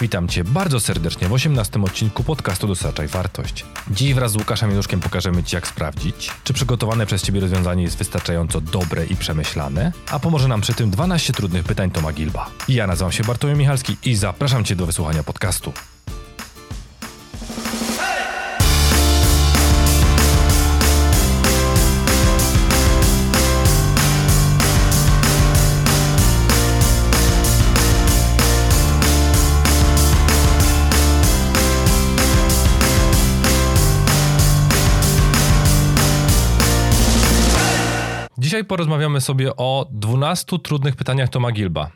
Witam Cię bardzo serdecznie w 18 odcinku podcastu Dostarczaj Wartość. Dziś wraz z Łukaszem Januszkiem pokażemy Ci, jak sprawdzić, czy przygotowane przez Ciebie rozwiązanie jest wystarczająco dobre i przemyślane, a pomoże nam przy tym 12 trudnych pytań Toma Gilba. Ja nazywam się Bartłomiej Michalski i zapraszam Cię do wysłuchania podcastu. Dzisiaj porozmawiamy sobie o 12 trudnych pytaniach Toma Gilba.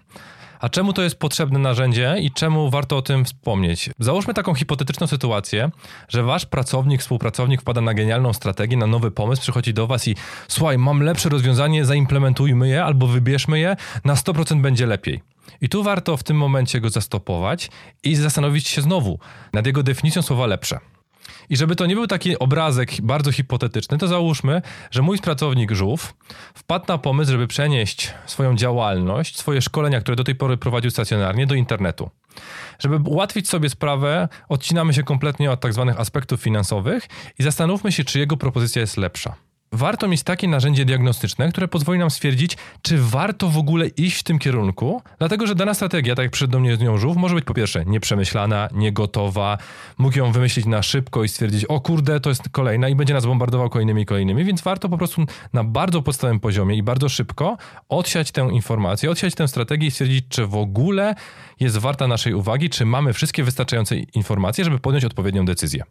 A czemu to jest potrzebne narzędzie i czemu warto o tym wspomnieć? Załóżmy taką hipotetyczną sytuację, że wasz pracownik, współpracownik wpada na genialną strategię, na nowy pomysł, przychodzi do was i słuchaj, mam lepsze rozwiązanie, zaimplementujmy je albo wybierzmy je, na 100% będzie lepiej. I tu warto w tym momencie go zastopować i zastanowić się znowu nad jego definicją słowa lepsze. I żeby to nie był taki obrazek bardzo hipotetyczny, to załóżmy, że mój pracownik żółw wpadł na pomysł, żeby przenieść swoją działalność, swoje szkolenia, które do tej pory prowadził stacjonarnie, do internetu. Żeby ułatwić sobie sprawę, odcinamy się kompletnie od tak zwanych aspektów finansowych i zastanówmy się, czy jego propozycja jest lepsza warto mieć takie narzędzie diagnostyczne, które pozwoli nam stwierdzić, czy warto w ogóle iść w tym kierunku, dlatego że dana strategia, tak jak przed mnie z nią żółw, może być po pierwsze nieprzemyślana, niegotowa, mógł ją wymyślić na szybko i stwierdzić, o kurde, to jest kolejna i będzie nas bombardował kolejnymi i kolejnymi, więc warto po prostu na bardzo podstawowym poziomie i bardzo szybko odsiać tę informację, odsiać tę strategię i stwierdzić, czy w ogóle jest warta naszej uwagi, czy mamy wszystkie wystarczające informacje, żeby podjąć odpowiednią decyzję.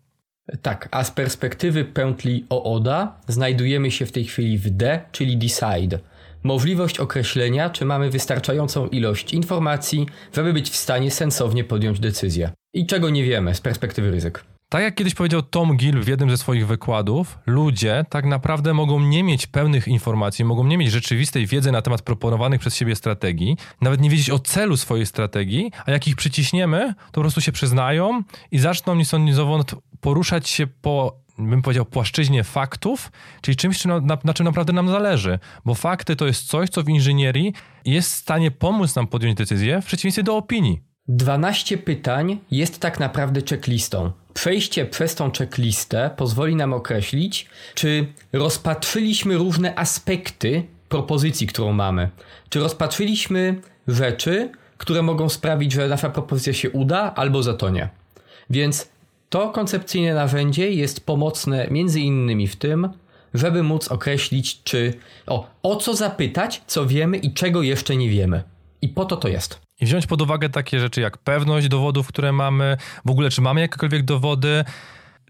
Tak, a z perspektywy pętli OODA znajdujemy się w tej chwili w D, czyli decide. Możliwość określenia, czy mamy wystarczającą ilość informacji, żeby być w stanie sensownie podjąć decyzję. I czego nie wiemy z perspektywy ryzyk. Tak jak kiedyś powiedział Tom Gill w jednym ze swoich wykładów, ludzie tak naprawdę mogą nie mieć pełnych informacji, mogą nie mieć rzeczywistej wiedzy na temat proponowanych przez siebie strategii, nawet nie wiedzieć o celu swojej strategii, a jak ich przyciśniemy, to po prostu się przyznają i zaczną nisonizowo poruszać się po bym powiedział, płaszczyźnie faktów, czyli czymś, na, na, na, czym naprawdę nam zależy. Bo fakty to jest coś, co w inżynierii jest w stanie pomóc nam podjąć decyzję, w przeciwieństwie do opinii. 12 pytań jest tak naprawdę checklistą. Przejście przez tą checklistę pozwoli nam określić, czy rozpatrzyliśmy różne aspekty propozycji, którą mamy. Czy rozpatrzyliśmy rzeczy, które mogą sprawić, że nasza propozycja się uda albo zatonie. Więc to koncepcyjne narzędzie jest pomocne między innymi w tym, żeby móc określić, czy o, o co zapytać, co wiemy i czego jeszcze nie wiemy. I po to to jest. I wziąć pod uwagę takie rzeczy jak pewność dowodów, które mamy, w ogóle czy mamy jakiekolwiek dowody,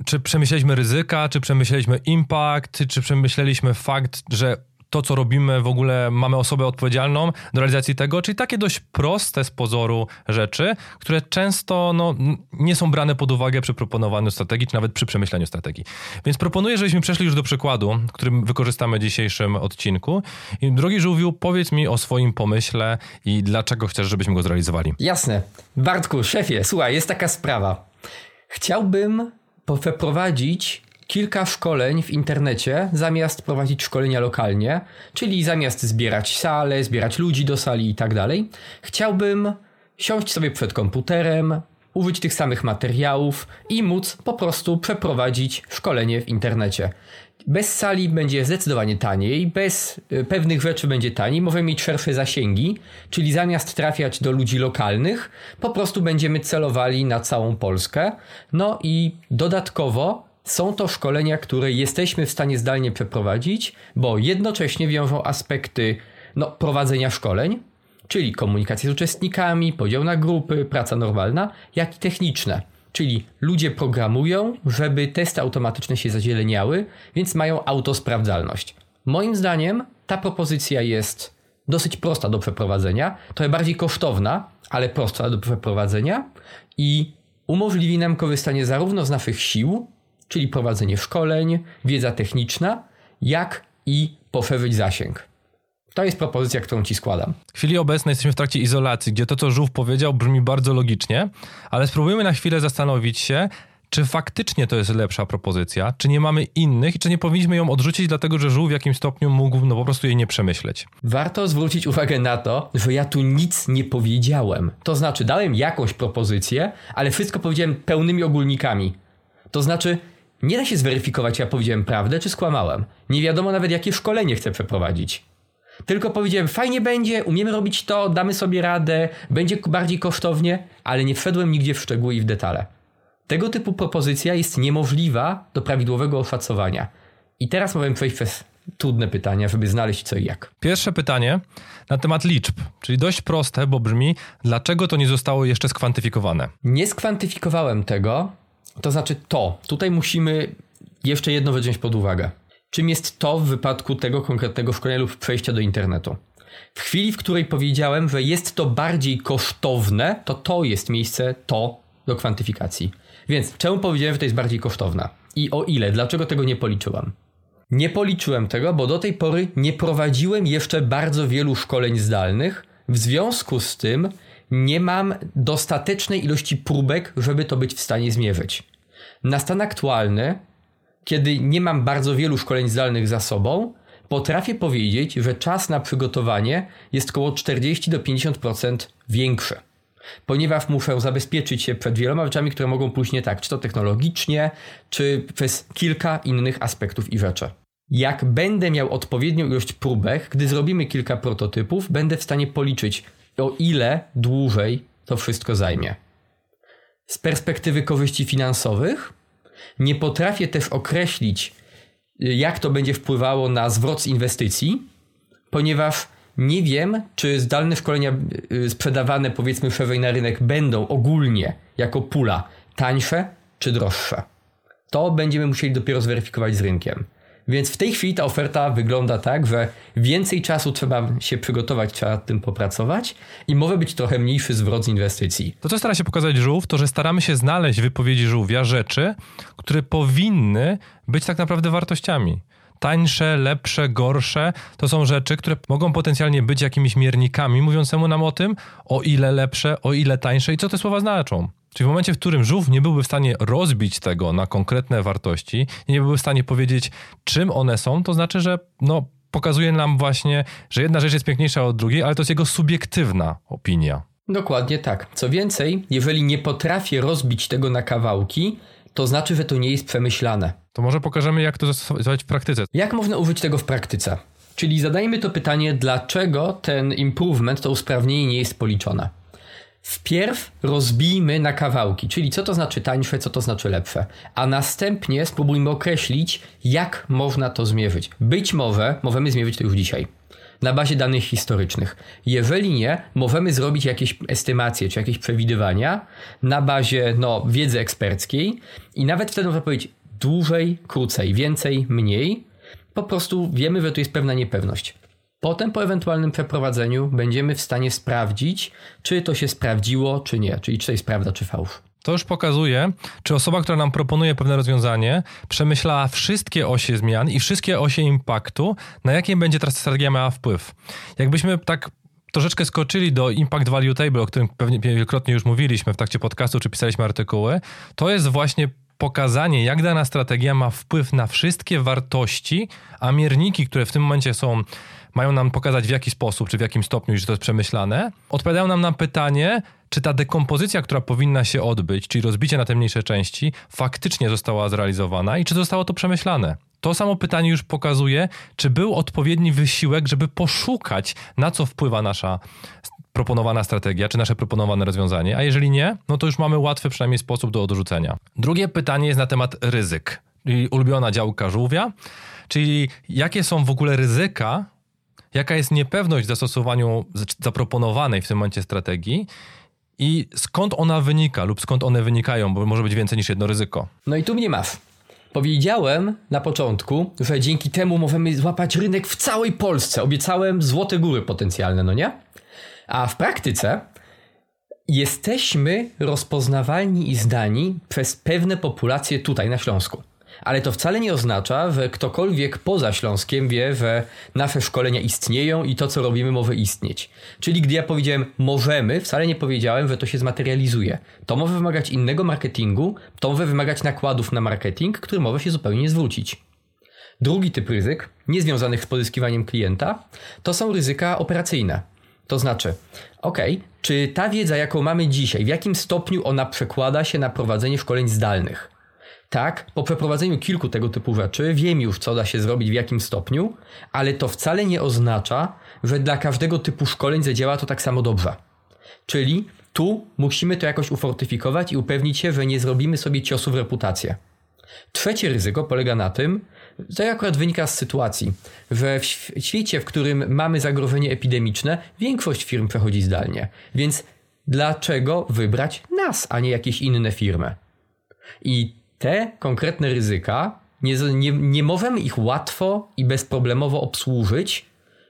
czy przemyśleliśmy ryzyka, czy przemyśleliśmy impact, czy przemyśleliśmy fakt, że to, co robimy, w ogóle mamy osobę odpowiedzialną do realizacji tego, czyli takie dość proste z pozoru rzeczy, które często no, nie są brane pod uwagę przy proponowaniu strategii, czy nawet przy przemyśleniu strategii. Więc proponuję, żebyśmy przeszli już do przykładu, którym wykorzystamy w dzisiejszym odcinku. I drogi żółwiu, powiedz mi o swoim pomyśle i dlaczego chcesz, żebyśmy go zrealizowali. Jasne. Bartku, szefie, słuchaj, jest taka sprawa. Chciałbym przeprowadzić kilka szkoleń w internecie, zamiast prowadzić szkolenia lokalnie, czyli zamiast zbierać sale, zbierać ludzi do sali i tak dalej, chciałbym siąść sobie przed komputerem, użyć tych samych materiałów i móc po prostu przeprowadzić szkolenie w internecie. Bez sali będzie zdecydowanie taniej, bez y, pewnych rzeczy będzie taniej, możemy mieć szersze zasięgi, czyli zamiast trafiać do ludzi lokalnych, po prostu będziemy celowali na całą Polskę. No i dodatkowo są to szkolenia, które jesteśmy w stanie zdalnie przeprowadzić, bo jednocześnie wiążą aspekty no, prowadzenia szkoleń, czyli komunikacji z uczestnikami, podział na grupy, praca normalna, jak i techniczne. Czyli ludzie programują, żeby testy automatyczne się zazieleniały, więc mają autosprawdzalność. Moim zdaniem ta propozycja jest dosyć prosta do przeprowadzenia, trochę bardziej kosztowna, ale prosta do przeprowadzenia i umożliwi nam korzystanie zarówno z naszych sił, czyli prowadzenie szkoleń, wiedza techniczna, jak i poszerzyć zasięg. To jest propozycja, którą ci składam. W chwili obecnej jesteśmy w trakcie izolacji, gdzie to, co Żółw powiedział, brzmi bardzo logicznie, ale spróbujmy na chwilę zastanowić się, czy faktycznie to jest lepsza propozycja, czy nie mamy innych i czy nie powinniśmy ją odrzucić, dlatego że żółw w jakimś stopniu mógł no po prostu jej nie przemyśleć. Warto zwrócić uwagę na to, że ja tu nic nie powiedziałem. To znaczy, dałem jakąś propozycję, ale wszystko powiedziałem pełnymi ogólnikami. To znaczy, nie da się zweryfikować, czy ja powiedziałem prawdę, czy skłamałem. Nie wiadomo nawet, jakie szkolenie chcę przeprowadzić. Tylko powiedziałem, fajnie będzie, umiemy robić to, damy sobie radę, będzie bardziej kosztownie, ale nie wszedłem nigdzie w szczegóły i w detale. Tego typu propozycja jest niemożliwa do prawidłowego oszacowania. I teraz możemy przejść przez trudne pytania, żeby znaleźć co i jak. Pierwsze pytanie na temat liczb, czyli dość proste, bo brzmi, dlaczego to nie zostało jeszcze skwantyfikowane? Nie skwantyfikowałem tego, to znaczy to. Tutaj musimy jeszcze jedno wziąć pod uwagę. Czym jest to w wypadku tego konkretnego szkolenia lub przejścia do internetu? W chwili, w której powiedziałem, że jest to bardziej kosztowne, to to jest miejsce to do kwantyfikacji. Więc czemu powiedziałem, że to jest bardziej kosztowne? I o ile? Dlaczego tego nie policzyłam? Nie policzyłem tego, bo do tej pory nie prowadziłem jeszcze bardzo wielu szkoleń zdalnych. W związku z tym nie mam dostatecznej ilości próbek, żeby to być w stanie zmierzyć. Na stan aktualny, kiedy nie mam bardzo wielu szkoleń zdalnych za sobą, potrafię powiedzieć, że czas na przygotowanie jest około 40 do 50% większy. Ponieważ muszę zabezpieczyć się przed wieloma rzeczami, które mogą pójść nie tak, czy to technologicznie, czy przez kilka innych aspektów i rzeczy. Jak będę miał odpowiednią ilość próbek, gdy zrobimy kilka prototypów, będę w stanie policzyć, o ile dłużej to wszystko zajmie. Z perspektywy korzyści finansowych, nie potrafię też określić, jak to będzie wpływało na zwrot z inwestycji, ponieważ nie wiem, czy zdalne szkolenia y, sprzedawane powiedzmy szerzej na rynek będą ogólnie jako pula tańsze czy droższe. To będziemy musieli dopiero zweryfikować z rynkiem. Więc w tej chwili ta oferta wygląda tak, że więcej czasu trzeba się przygotować, trzeba nad tym popracować i może być trochę mniejszy zwrot z inwestycji. To, co stara się pokazać żółw, to że staramy się znaleźć w wypowiedzi żółwia rzeczy, które powinny być tak naprawdę wartościami tańsze, lepsze, gorsze, to są rzeczy, które mogą potencjalnie być jakimiś miernikami mówiącemu nam o tym, o ile lepsze, o ile tańsze i co te słowa znaczą. Czyli w momencie, w którym żółw nie byłby w stanie rozbić tego na konkretne wartości, nie byłby w stanie powiedzieć, czym one są, to znaczy, że no, pokazuje nam właśnie, że jedna rzecz jest piękniejsza od drugiej, ale to jest jego subiektywna opinia. Dokładnie tak. Co więcej, jeżeli nie potrafię rozbić tego na kawałki, to znaczy, że to nie jest przemyślane. To może pokażemy, jak to zastosować w praktyce. Jak można użyć tego w praktyce? Czyli zadajmy to pytanie, dlaczego ten improvement, to usprawnienie nie jest policzone. Wpierw rozbijmy na kawałki, czyli co to znaczy tańsze, co to znaczy lepsze, a następnie spróbujmy określić, jak można to zmierzyć. Być może możemy zmierzyć to już dzisiaj na bazie danych historycznych. Jeżeli nie, możemy zrobić jakieś estymacje czy jakieś przewidywania na bazie no, wiedzy eksperckiej i nawet wtedy można powiedzieć dłużej, krócej, więcej, mniej. Po prostu wiemy, że tu jest pewna niepewność. Potem po ewentualnym przeprowadzeniu będziemy w stanie sprawdzić, czy to się sprawdziło, czy nie, czyli czy to jest prawda, czy fałsz. To już pokazuje, czy osoba, która nam proponuje pewne rozwiązanie, przemyślała wszystkie osie zmian i wszystkie osie impaktu, na jakie będzie ta strategia miała wpływ. Jakbyśmy tak troszeczkę skoczyli do Impact Value Table, o którym pewnie wielokrotnie już mówiliśmy w trakcie podcastu, czy pisaliśmy artykuły, to jest właśnie pokazanie, jak dana strategia ma wpływ na wszystkie wartości, a mierniki, które w tym momencie są mają nam pokazać w jaki sposób, czy w jakim stopniu, że to jest przemyślane, odpowiadają nam na pytanie, czy ta dekompozycja, która powinna się odbyć, czyli rozbicie na te mniejsze części, faktycznie została zrealizowana i czy zostało to przemyślane. To samo pytanie już pokazuje, czy był odpowiedni wysiłek, żeby poszukać, na co wpływa nasza proponowana strategia, czy nasze proponowane rozwiązanie, a jeżeli nie, no to już mamy łatwy przynajmniej sposób do odrzucenia. Drugie pytanie jest na temat ryzyk, czyli ulubiona działka żółwia, czyli jakie są w ogóle ryzyka, jaka jest niepewność w zastosowaniu zaproponowanej w tym momencie strategii i skąd ona wynika lub skąd one wynikają, bo może być więcej niż jedno ryzyko. No i tu mnie masz. Powiedziałem na początku, że dzięki temu możemy złapać rynek w całej Polsce. Obiecałem złote góry potencjalne, no nie? A w praktyce jesteśmy rozpoznawalni i zdani przez pewne populacje tutaj na Śląsku. Ale to wcale nie oznacza, że ktokolwiek poza Śląskiem wie, że nasze szkolenia istnieją i to, co robimy, może istnieć. Czyli gdy ja powiedziałem możemy, wcale nie powiedziałem, że to się zmaterializuje. To może wymagać innego marketingu, to może wymagać nakładów na marketing, który może się zupełnie nie zwrócić. Drugi typ ryzyk, niezwiązanych z pozyskiwaniem klienta, to są ryzyka operacyjne. To znaczy, ok, czy ta wiedza, jaką mamy dzisiaj, w jakim stopniu ona przekłada się na prowadzenie szkoleń zdalnych? Tak, po przeprowadzeniu kilku tego typu rzeczy wiem już, co da się zrobić, w jakim stopniu, ale to wcale nie oznacza, że dla każdego typu szkoleń zadziała to tak samo dobrze. Czyli tu musimy to jakoś ufortyfikować i upewnić się, że nie zrobimy sobie ciosu w reputację. Trzecie ryzyko polega na tym, to akurat wynika z sytuacji, że w świecie, w którym mamy zagrożenie epidemiczne, większość firm przechodzi zdalnie. Więc dlaczego wybrać nas, a nie jakieś inne firmy? I te konkretne ryzyka nie, nie, nie możemy ich łatwo i bezproblemowo obsłużyć,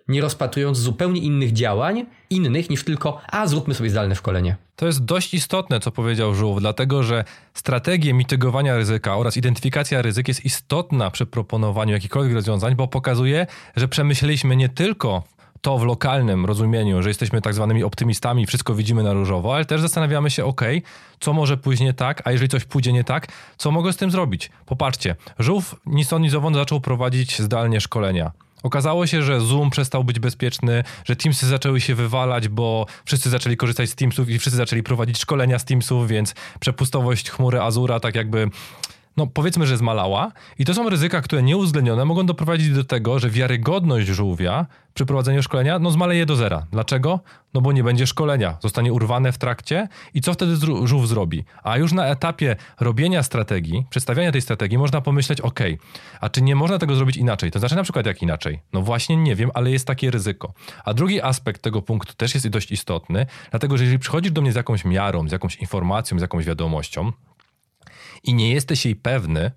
nie rozpatrując zupełnie innych działań, innych niż tylko, a zróbmy sobie zdalne szkolenie. To jest dość istotne, co powiedział Żółw, dlatego że strategia mitygowania ryzyka oraz identyfikacja ryzyk jest istotna przy proponowaniu jakichkolwiek rozwiązań, bo pokazuje, że przemyśleliśmy nie tylko to w lokalnym rozumieniu, że jesteśmy tak zwanymi optymistami, wszystko widzimy na różowo, ale też zastanawiamy się, ok, co może pójść nie tak, a jeżeli coś pójdzie nie tak, co mogę z tym zrobić? Popatrzcie, Żółw ni stąd ni zaczął prowadzić zdalnie szkolenia. Okazało się, że Zoom przestał być bezpieczny, że Teamsy zaczęły się wywalać, bo wszyscy zaczęli korzystać z Teamsów i wszyscy zaczęli prowadzić szkolenia z Teamsów, więc przepustowość chmury Azura tak jakby no powiedzmy, że zmalała. I to są ryzyka, które nieuwzględnione mogą doprowadzić do tego, że wiarygodność żółwia przy prowadzeniu szkolenia no zmaleje do zera. Dlaczego? No bo nie będzie szkolenia, zostanie urwane w trakcie i co wtedy żółw zrobi? A już na etapie robienia strategii, przedstawiania tej strategii można pomyśleć, ok, a czy nie można tego zrobić inaczej? To znaczy na przykład jak inaczej? No właśnie nie wiem, ale jest takie ryzyko. A drugi aspekt tego punktu też jest dość istotny, dlatego że jeżeli przychodzisz do mnie z jakąś miarą, z jakąś informacją, z jakąś wiadomością, i nie jesteś jej pewny,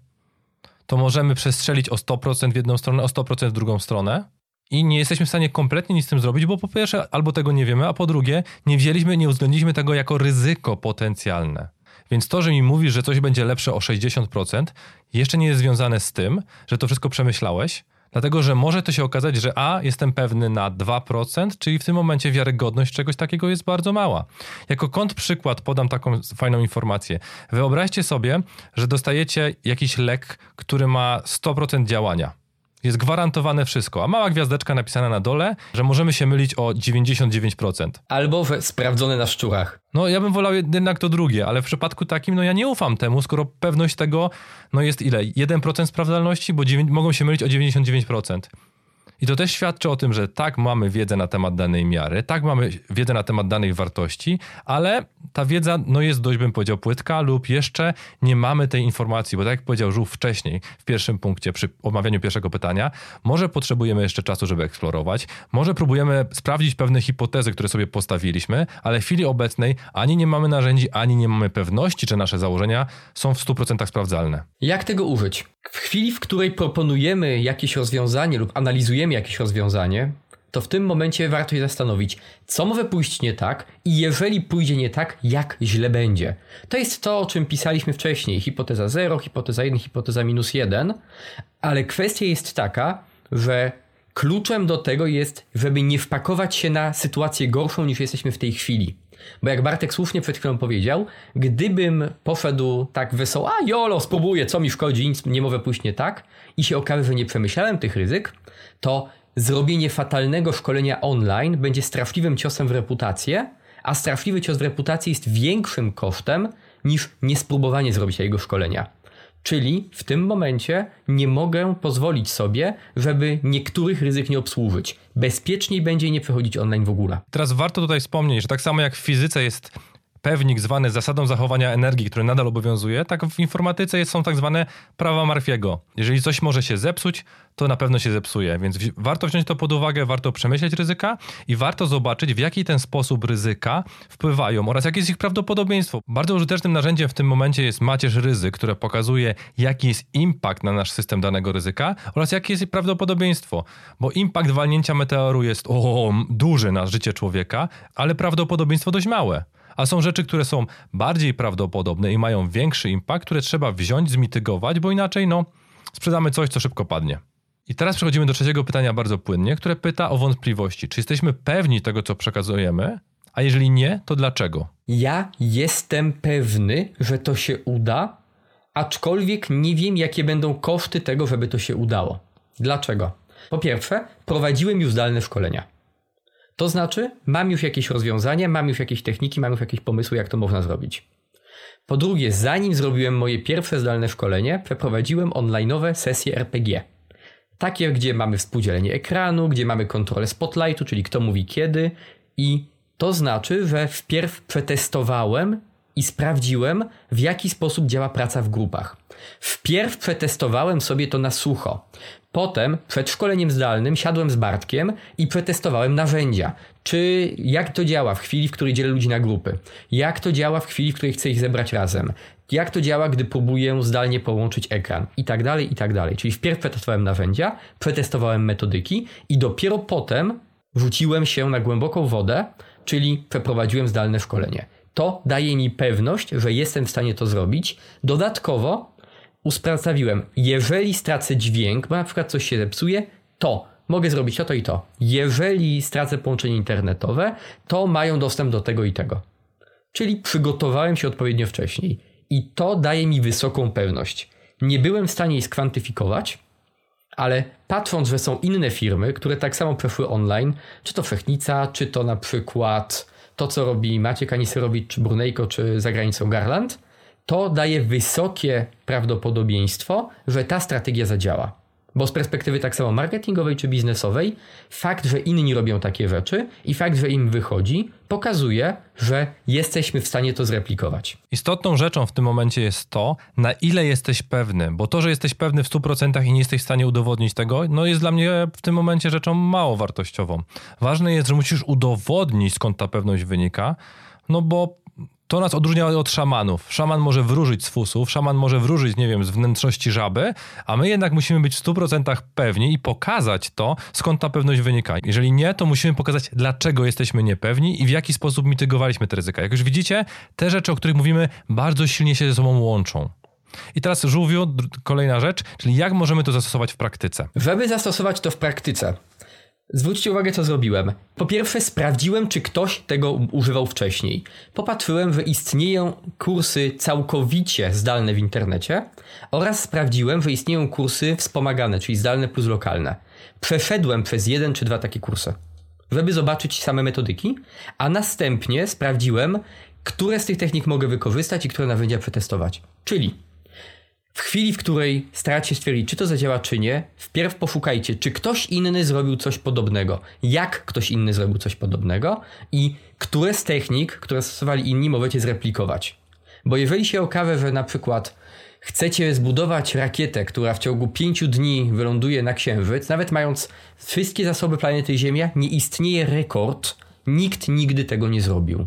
to możemy przestrzelić o 100% w jedną stronę, o 100% w drugą stronę i nie jesteśmy w stanie kompletnie nic z tym zrobić, bo po pierwsze albo tego nie wiemy, a po drugie nie wzięliśmy, nie uwzględniliśmy tego jako ryzyko potencjalne. Więc to, że mi mówisz, że coś będzie lepsze o 60%, jeszcze nie jest związane z tym, że to wszystko przemyślałeś, Dlatego, że może to się okazać, że A, jestem pewny na 2%, czyli w tym momencie wiarygodność czegoś takiego jest bardzo mała. Jako kontrprzykład podam taką fajną informację. Wyobraźcie sobie, że dostajecie jakiś lek, który ma 100% działania jest gwarantowane wszystko, a mała gwiazdeczka napisana na dole, że możemy się mylić o 99%. Albo sprawdzone na szczurach. No ja bym wolał jednak to drugie, ale w przypadku takim, no ja nie ufam temu, skoro pewność tego, no jest ile? 1% sprawdzalności, bo 9, mogą się mylić o 99%. I to też świadczy o tym, że tak mamy wiedzę na temat danej miary, tak mamy wiedzę na temat danej wartości, ale ta wiedza no jest dość, bym powiedział, płytka lub jeszcze nie mamy tej informacji, bo tak jak powiedział Żółw wcześniej, w pierwszym punkcie, przy omawianiu pierwszego pytania, może potrzebujemy jeszcze czasu, żeby eksplorować, może próbujemy sprawdzić pewne hipotezy, które sobie postawiliśmy, ale w chwili obecnej ani nie mamy narzędzi, ani nie mamy pewności, czy nasze założenia są w 100% sprawdzalne. Jak tego użyć? W chwili, w której proponujemy jakieś rozwiązanie lub analizujemy jakieś rozwiązanie, to w tym momencie warto się zastanowić, co może pójść nie tak i jeżeli pójdzie nie tak, jak źle będzie. To jest to, o czym pisaliśmy wcześniej. Hipoteza 0, hipoteza 1, hipoteza minus 1, ale kwestia jest taka, że kluczem do tego jest, żeby nie wpakować się na sytuację gorszą niż jesteśmy w tej chwili. Bo jak Bartek słusznie przed chwilą powiedział, gdybym poszedł tak wesoło, a jolo, spróbuję, co mi szkodzi, nic nie mogę pójść nie tak, i się okaże, że nie przemyślałem tych ryzyk, to zrobienie fatalnego szkolenia online będzie straszliwym ciosem w reputację, a straszliwy cios w reputacji jest większym kosztem niż niespróbowanie zrobić tego szkolenia. Czyli w tym momencie nie mogę pozwolić sobie, żeby niektórych ryzyk nie obsłużyć. Bezpieczniej będzie nie przechodzić online w ogóle. Teraz warto tutaj wspomnieć, że tak samo jak w fizyce jest pewnik zwany zasadą zachowania energii, który nadal obowiązuje, tak w informatyce są tak zwane prawa Marfiego. Jeżeli coś może się zepsuć, to na pewno się zepsuje. Więc warto wziąć to pod uwagę, warto przemyśleć ryzyka i warto zobaczyć, w jaki ten sposób ryzyka wpływają oraz jakie jest ich prawdopodobieństwo. Bardzo użytecznym narzędziem w tym momencie jest macierz ryzyk, które pokazuje, jaki jest impact na nasz system danego ryzyka oraz jakie jest prawdopodobieństwo. Bo impact walnięcia meteoru jest o, duży na życie człowieka, ale prawdopodobieństwo dość małe. A są rzeczy, które są bardziej prawdopodobne i mają większy impact, które trzeba wziąć, zmitygować, bo inaczej no, sprzedamy coś, co szybko padnie. I teraz przechodzimy do trzeciego pytania bardzo płynnie, które pyta o wątpliwości. Czy jesteśmy pewni tego, co przekazujemy? A jeżeli nie, to dlaczego? Ja jestem pewny, że to się uda, aczkolwiek nie wiem, jakie będą koszty tego, żeby to się udało. Dlaczego? Po pierwsze, prowadziłem już zdalne szkolenia. To znaczy, mam już jakieś rozwiązania, mam już jakieś techniki, mam już jakieś pomysły, jak to można zrobić. Po drugie, zanim zrobiłem moje pierwsze zdalne szkolenie, przeprowadziłem online'owe sesje RPG. Takie, gdzie mamy współdzielenie ekranu, gdzie mamy kontrolę spotlightu, czyli kto mówi kiedy i to znaczy, że wpierw przetestowałem i sprawdziłem, w jaki sposób działa praca w grupach. Wpierw przetestowałem sobie to na sucho. Potem przed szkoleniem zdalnym siadłem z Bartkiem i przetestowałem narzędzia. Czy jak to działa w chwili, w której dzielę ludzi na grupy? Jak to działa w chwili, w której chcę ich zebrać razem? Jak to działa, gdy próbuję zdalnie połączyć ekran? I tak dalej, i tak dalej. Czyli wpierw przetestowałem narzędzia, przetestowałem metodyki i dopiero potem rzuciłem się na głęboką wodę, czyli przeprowadziłem zdalne szkolenie. To daje mi pewność, że jestem w stanie to zrobić. Dodatkowo usprawiedliwiłem, jeżeli stracę dźwięk, bo na przykład coś się zepsuje, to mogę zrobić to, to i to. Jeżeli stracę połączenie internetowe, to mają dostęp do tego i tego. Czyli przygotowałem się odpowiednio wcześniej. I to daje mi wysoką pewność. Nie byłem w stanie jej skwantyfikować, ale patrząc, że są inne firmy, które tak samo przeszły online, czy to Fechnica, czy to na przykład to, co robi Maciek Aniserowicz, czy Brunejko, czy za granicą Garland, to daje wysokie prawdopodobieństwo, że ta strategia zadziała. Bo z perspektywy tak samo marketingowej czy biznesowej, fakt, że inni robią takie rzeczy i fakt, że im wychodzi, pokazuje, że jesteśmy w stanie to zreplikować. Istotną rzeczą w tym momencie jest to, na ile jesteś pewny, bo to, że jesteś pewny w 100% i nie jesteś w stanie udowodnić tego, no jest dla mnie w tym momencie rzeczą mało wartościową. Ważne jest, że musisz udowodnić, skąd ta pewność wynika, no bo to nas odróżnia od szamanów. Szaman może wróżyć z fusów, szaman może wróżyć, nie wiem, z wnętrzności żaby, a my jednak musimy być w 100% pewni i pokazać to, skąd ta pewność wynika. Jeżeli nie, to musimy pokazać, dlaczego jesteśmy niepewni i w jaki sposób mitygowaliśmy te ryzyka. Jak już widzicie, te rzeczy, o których mówimy, bardzo silnie się ze sobą łączą. I teraz żółwiu, kolejna rzecz, czyli jak możemy to zastosować w praktyce? Żeby zastosować to w praktyce, Zwróćcie uwagę, co zrobiłem. Po pierwsze, sprawdziłem, czy ktoś tego używał wcześniej. Popatrzyłem, że istnieją kursy całkowicie zdalne w internecie oraz sprawdziłem, że istnieją kursy wspomagane, czyli zdalne plus lokalne. Przeszedłem przez jeden czy dwa takie kursy, żeby zobaczyć same metodyki, a następnie sprawdziłem, które z tych technik mogę wykorzystać i które narzędzia przetestować. Czyli w chwili, w której staracie stwierdzić, czy to zadziała, czy nie, wpierw poszukajcie, czy ktoś inny zrobił coś podobnego, jak ktoś inny zrobił coś podobnego i które z technik, które stosowali inni, możecie zreplikować. Bo jeżeli się okaże, że na przykład chcecie zbudować rakietę, która w ciągu pięciu dni wyląduje na Księżyc, nawet mając wszystkie zasoby planety Ziemia, nie istnieje rekord, nikt nigdy tego nie zrobił.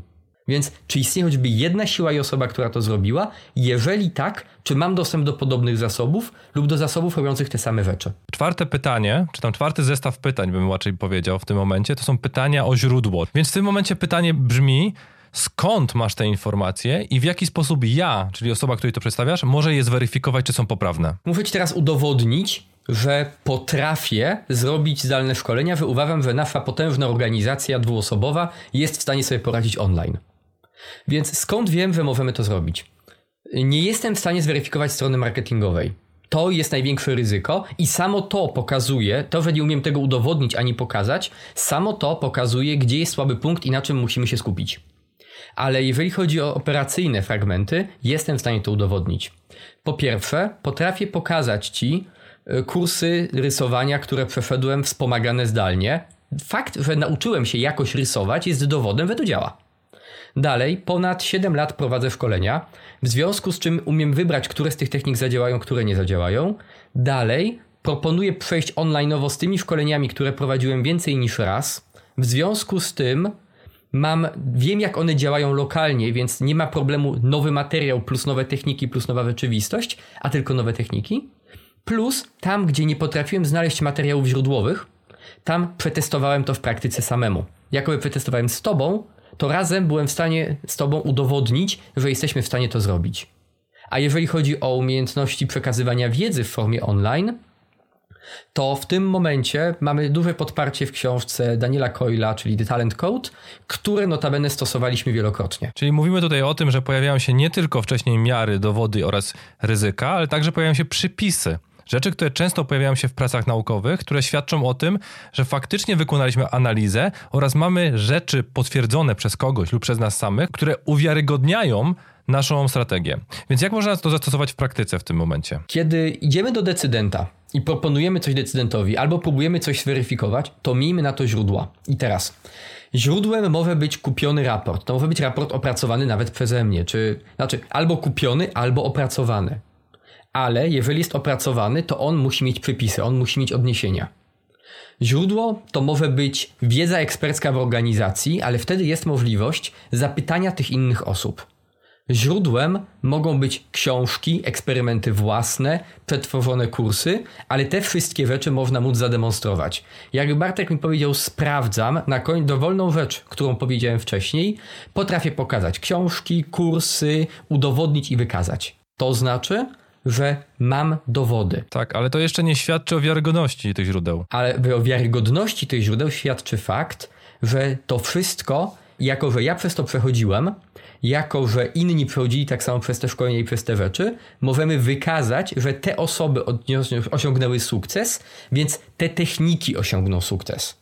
Więc czy istnieje choćby jedna siła i osoba, która to zrobiła? Jeżeli tak, czy mam dostęp do podobnych zasobów lub do zasobów robiących te same rzeczy? Czwarte pytanie, czy tam czwarty zestaw pytań, bym raczej powiedział w tym momencie, to są pytania o źródło. Więc w tym momencie pytanie brzmi, skąd masz te informacje i w jaki sposób ja, czyli osoba, której to przedstawiasz, może je zweryfikować, czy są poprawne? Muszę ci teraz udowodnić, że potrafię zrobić zdalne szkolenia, że uważam, że nasza potężna organizacja dwuosobowa jest w stanie sobie poradzić online. Więc skąd wiem, że możemy to zrobić? Nie jestem w stanie zweryfikować strony marketingowej. To jest największe ryzyko i samo to pokazuje, to, że nie umiem tego udowodnić ani pokazać, samo to pokazuje, gdzie jest słaby punkt i na czym musimy się skupić. Ale jeżeli chodzi o operacyjne fragmenty, jestem w stanie to udowodnić. Po pierwsze, potrafię pokazać Ci e, kursy rysowania, które przeszedłem wspomagane zdalnie. Fakt, że nauczyłem się jakoś rysować, jest dowodem, że to działa. Dalej, ponad 7 lat prowadzę szkolenia, w związku z czym umiem wybrać, które z tych technik zadziałają, które nie zadziałają. Dalej, proponuję przejść online'owo z tymi szkoleniami, które prowadziłem więcej niż raz. W związku z tym mam, wiem jak one działają lokalnie, więc nie ma problemu nowy materiał plus nowe techniki plus nowa rzeczywistość, a tylko nowe techniki. Plus tam, gdzie nie potrafiłem znaleźć materiałów źródłowych, tam przetestowałem to w praktyce samemu. Jakoby przetestowałem z tobą, to razem byłem w stanie z tobą udowodnić, że jesteśmy w stanie to zrobić. A jeżeli chodzi o umiejętności przekazywania wiedzy w formie online, to w tym momencie mamy duże podparcie w książce Daniela Coyla, czyli The Talent Code, które notabene stosowaliśmy wielokrotnie. Czyli mówimy tutaj o tym, że pojawiają się nie tylko wcześniej miary, dowody oraz ryzyka, ale także pojawiają się przypisy. Rzeczy, które często pojawiają się w pracach naukowych, które świadczą o tym, że faktycznie wykonaliśmy analizę oraz mamy rzeczy potwierdzone przez kogoś lub przez nas samych, które uwiarygodniają naszą strategię. Więc jak można to zastosować w praktyce w tym momencie? Kiedy idziemy do decydenta i proponujemy coś decydentowi albo próbujemy coś zweryfikować, to miejmy na to źródła. I teraz. Źródłem może być kupiony raport. To może być raport opracowany nawet przeze mnie, czy znaczy albo kupiony, albo opracowany. Ale jeżeli jest opracowany, to on musi mieć przypisy, on musi mieć odniesienia. Źródło to może być wiedza ekspercka w organizacji, ale wtedy jest możliwość zapytania tych innych osób. Źródłem mogą być książki, eksperymenty własne, przetworzone kursy, ale te wszystkie rzeczy można móc zademonstrować. Jak Bartek mi powiedział, sprawdzam, na koń dowolną rzecz, którą powiedziałem wcześniej, potrafię pokazać książki, kursy, udowodnić i wykazać. To znaczy, że mam dowody. Tak, ale to jeszcze nie świadczy o wiarygodności tych źródeł. Ale o wiarygodności tych źródeł świadczy fakt, że to wszystko, jako że ja przez to przechodziłem, jako że inni przechodzili tak samo przez te szkolenia i przez te rzeczy, możemy wykazać, że te osoby osiągnęły sukces, więc te techniki osiągną sukces.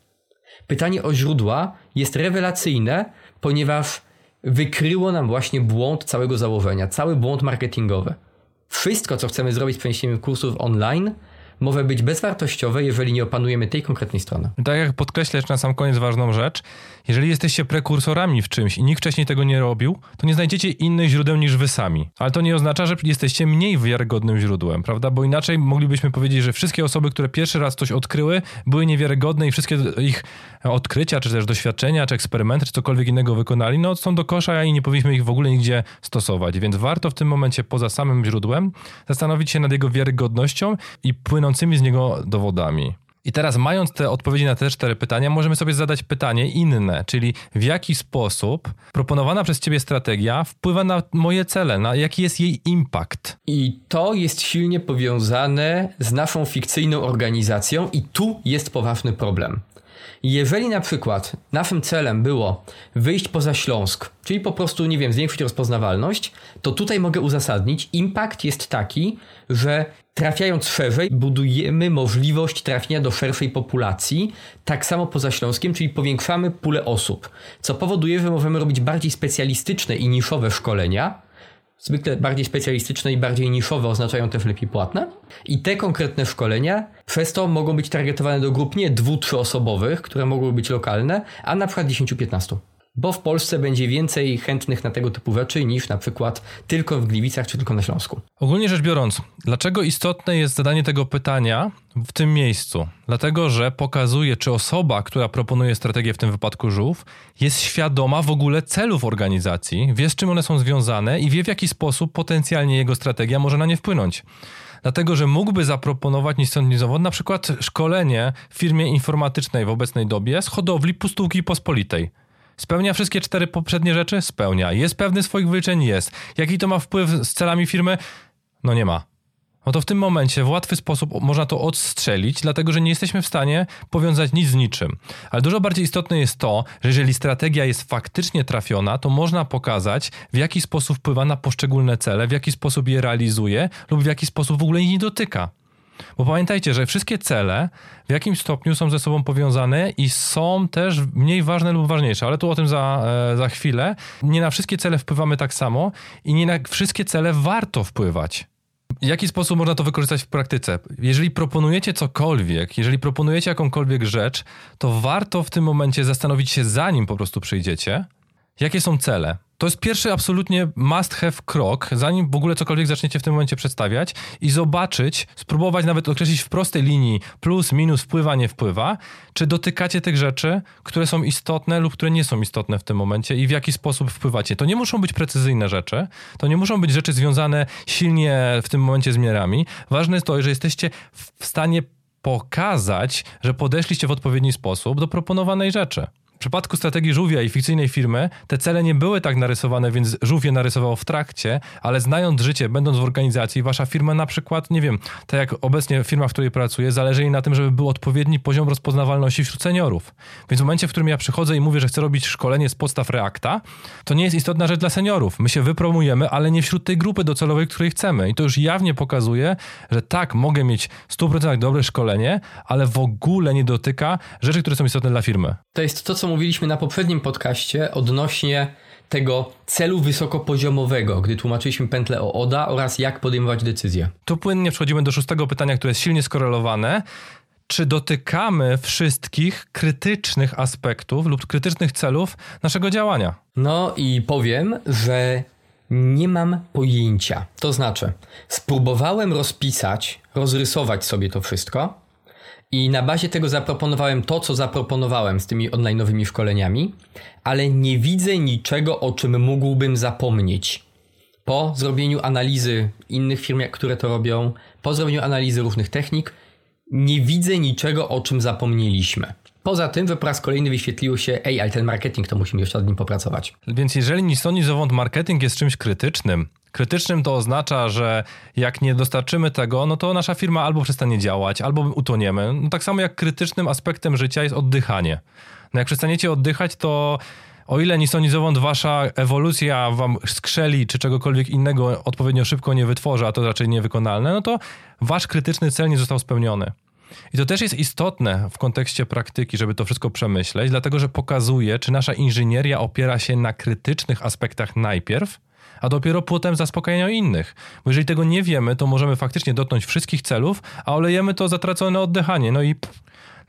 Pytanie o źródła jest rewelacyjne, ponieważ wykryło nam właśnie błąd całego założenia, cały błąd marketingowy. Wszystko, co chcemy zrobić z przeniesieniem kursów online, może być bezwartościowe, jeżeli nie opanujemy tej konkretnej strony. Tak jak podkreślasz na sam koniec ważną rzecz, jeżeli jesteście prekursorami w czymś i nikt wcześniej tego nie robił, to nie znajdziecie innych źródeł niż wy sami. Ale to nie oznacza, że jesteście mniej wiarygodnym źródłem, prawda? Bo inaczej moglibyśmy powiedzieć, że wszystkie osoby, które pierwszy raz coś odkryły, były niewiarygodne i wszystkie ich odkrycia, czy też doświadczenia, czy eksperymenty, czy cokolwiek innego wykonali, no są do kosza i nie powinniśmy ich w ogóle nigdzie stosować. Więc warto w tym momencie poza samym źródłem zastanowić się nad jego wiarygodnością i płynącymi z niego dowodami. I teraz, mając te odpowiedzi na te cztery pytania, możemy sobie zadać pytanie inne, czyli w jaki sposób proponowana przez Ciebie strategia wpływa na moje cele, na jaki jest jej impact. I to jest silnie powiązane z naszą fikcyjną organizacją, i tu jest poważny problem. Jeżeli na przykład naszym celem było wyjść poza Śląsk, czyli po prostu, nie wiem, zwiększyć rozpoznawalność, to tutaj mogę uzasadnić, impact jest taki, że trafiając szerzej, budujemy możliwość trafienia do szerszej populacji, tak samo poza Śląskiem, czyli powiększamy pulę osób, co powoduje, że możemy robić bardziej specjalistyczne i niszowe szkolenia, zwykle bardziej specjalistyczne i bardziej niszowe oznaczają też lepiej płatne. I te konkretne szkolenia przez to mogą być targetowane do grup nie dwu, trzyosobowych, które mogą być lokalne, a na przykład 10-15 bo w Polsce będzie więcej chętnych na tego typu rzeczy niż na przykład tylko w Gliwicach czy tylko na Śląsku. Ogólnie rzecz biorąc, dlaczego istotne jest zadanie tego pytania w tym miejscu? Dlatego, że pokazuje, czy osoba, która proponuje strategię, w tym wypadku żółw, jest świadoma w ogóle celów organizacji, wie z czym one są związane i wie w jaki sposób potencjalnie jego strategia może na nie wpłynąć dlatego że mógłby zaproponować ni stąd, zowąd na przykład szkolenie w firmie informatycznej w obecnej dobie z hodowli pustówki pospolitej. Spełnia wszystkie cztery poprzednie rzeczy? Spełnia. Jest pewny swoich wyliczeń? Jest. Jaki to ma wpływ z celami firmy? No nie ma. No to w tym momencie w łatwy sposób można to odstrzelić, dlatego że nie jesteśmy w stanie powiązać nic z niczym. Ale dużo bardziej istotne jest to, że jeżeli strategia jest faktycznie trafiona, to można pokazać, w jaki sposób wpływa na poszczególne cele, w jaki sposób je realizuje lub w jaki sposób w ogóle ich nie dotyka. Bo pamiętajcie, że wszystkie cele w jakimś stopniu są ze sobą powiązane i są też mniej ważne lub ważniejsze, ale tu o tym za, e, za chwilę. Nie na wszystkie cele wpływamy tak samo i nie na wszystkie cele warto wpływać. W jaki sposób można to wykorzystać w praktyce? Jeżeli proponujecie cokolwiek, jeżeli proponujecie jakąkolwiek rzecz, to warto w tym momencie zastanowić się, zanim po prostu przyjdziecie, jakie są cele To jest pierwszy absolutnie must have krok, zanim w ogóle cokolwiek zaczniecie w tym momencie przedstawiać i zobaczyć, spróbować nawet określić w prostej linii plus, minus, wpływa, nie wpływa, czy dotykacie tych rzeczy, które są istotne lub które nie są istotne w tym momencie i w jaki sposób wpływacie. To nie muszą być precyzyjne rzeczy, to nie muszą być rzeczy związane silnie w tym momencie z miarami. Ważne jest to, że jesteście w stanie pokazać, że podeszliście w odpowiedni sposób do proponowanej rzeczy. W przypadku strategii żółwia i fikcyjnej firmy te cele nie były tak narysowane, więc żółwie narysował w trakcie, ale znając życie, będąc w organizacji, wasza firma na przykład, nie wiem, tak jak obecnie firma, w której pracuję, zależy jej na tym, żeby był odpowiedni poziom rozpoznawalności wśród seniorów. Więc w momencie, w którym ja przychodzę i mówię, że chcę robić szkolenie z podstaw Reacta, to nie jest istotna rzecz dla seniorów. My się wypromujemy, ale nie wśród tej grupy docelowej, której chcemy. I to już jawnie pokazuje, że tak, mogę mieć 100% dobre szkolenie, ale w ogóle nie dotyka rzeczy, które są istotne dla firmy. To jest to, co mówiliśmy na poprzednim podcaście odnośnie tego celu wysokopoziomowego, gdy tłumaczyliśmy pętlę o ODA oraz jak podejmować decyzje. Tu płynnie przechodzimy do szóstego pytania, które jest silnie skorelowane. Czy dotykamy wszystkich krytycznych aspektów lub krytycznych celów naszego działania? No i powiem, że nie mam pojęcia. To znaczy, spróbowałem rozpisać, rozrysować sobie to wszystko i na bazie tego zaproponowałem to, co zaproponowałem z tymi online'owymi szkoleniami, ale nie widzę niczego, o czym mógłbym zapomnieć. Po zrobieniu analizy innych firm, które to robią, po zrobieniu analizy różnych technik, nie widzę niczego, o czym zapomnieliśmy. Poza tym, po raz kolejny wyświetliło się, ej, ale ten marketing to musimy jeszcze nad nim popracować. Więc jeżeli ni stąd, ni zowąd marketing jest czymś krytycznym, Krytycznym to oznacza, że jak nie dostarczymy tego, no to nasza firma albo przestanie działać, albo utoniemy. No tak samo jak krytycznym aspektem życia jest oddychanie. No jak przestaniecie oddychać, to o ile ni ni zowąd wasza ewolucja wam skrzeli, czy czegokolwiek innego odpowiednio szybko nie wytworzy, a to raczej niewykonalne, no to wasz krytyczny cel nie został spełniony. I to też jest istotne w kontekście praktyki, żeby to wszystko przemyśleć, dlatego że pokazuje, czy nasza inżynieria opiera się na krytycznych aspektach najpierw, a dopiero potem zaspokajania innych. Bo jeżeli tego nie wiemy, to możemy faktycznie dotknąć wszystkich celów, a olejemy to zatracone oddychanie. No i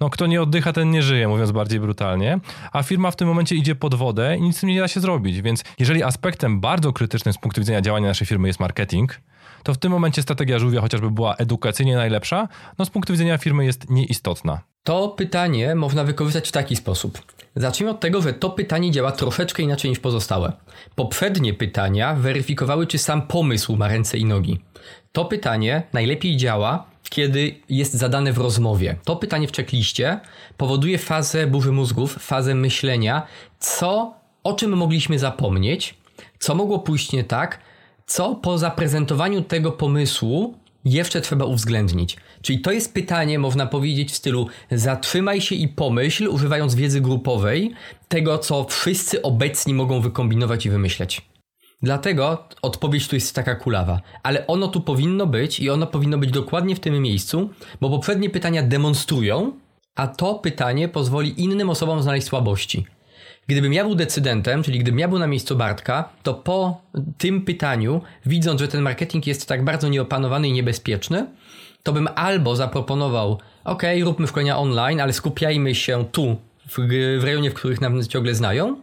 no, kto nie oddycha, ten nie żyje, mówiąc bardziej brutalnie. A firma w tym momencie idzie pod wodę i nic z tym nie da się zrobić. Więc jeżeli aspektem bardzo krytycznym z punktu widzenia działania naszej firmy jest marketing, to w tym momencie strategia żółwia chociażby była edukacyjnie najlepsza, no z punktu widzenia firmy jest nieistotna. To pytanie można wykorzystać w taki sposób. Zacznijmy od tego, że to pytanie działa troszeczkę inaczej niż pozostałe. Poprzednie pytania weryfikowały, czy sam pomysł ma ręce i nogi. To pytanie najlepiej działa, kiedy jest zadane w rozmowie. To pytanie w checkliście powoduje fazę burzy mózgów, fazę myślenia, co, o czym mogliśmy zapomnieć, co mogło pójść nie tak, co po zaprezentowaniu tego pomysłu jeszcze trzeba uwzględnić. Czyli to jest pytanie, można powiedzieć, w stylu zatrzymaj się i pomyśl, używając wiedzy grupowej, tego, co wszyscy obecni mogą wykombinować i wymyśleć. Dlatego odpowiedź tu jest taka kulawa, ale ono tu powinno być i ono powinno być dokładnie w tym miejscu, bo poprzednie pytania demonstrują, a to pytanie pozwoli innym osobom znaleźć słabości. Gdybym ja był decydentem, czyli gdybym ja był na miejscu Bartka, to po tym pytaniu, widząc, że ten marketing jest tak bardzo nieopanowany i niebezpieczny, to bym albo zaproponował, ok, róbmy szkolenia online, ale skupiajmy się tu, w, w rejonie, w których nam ciągle znają,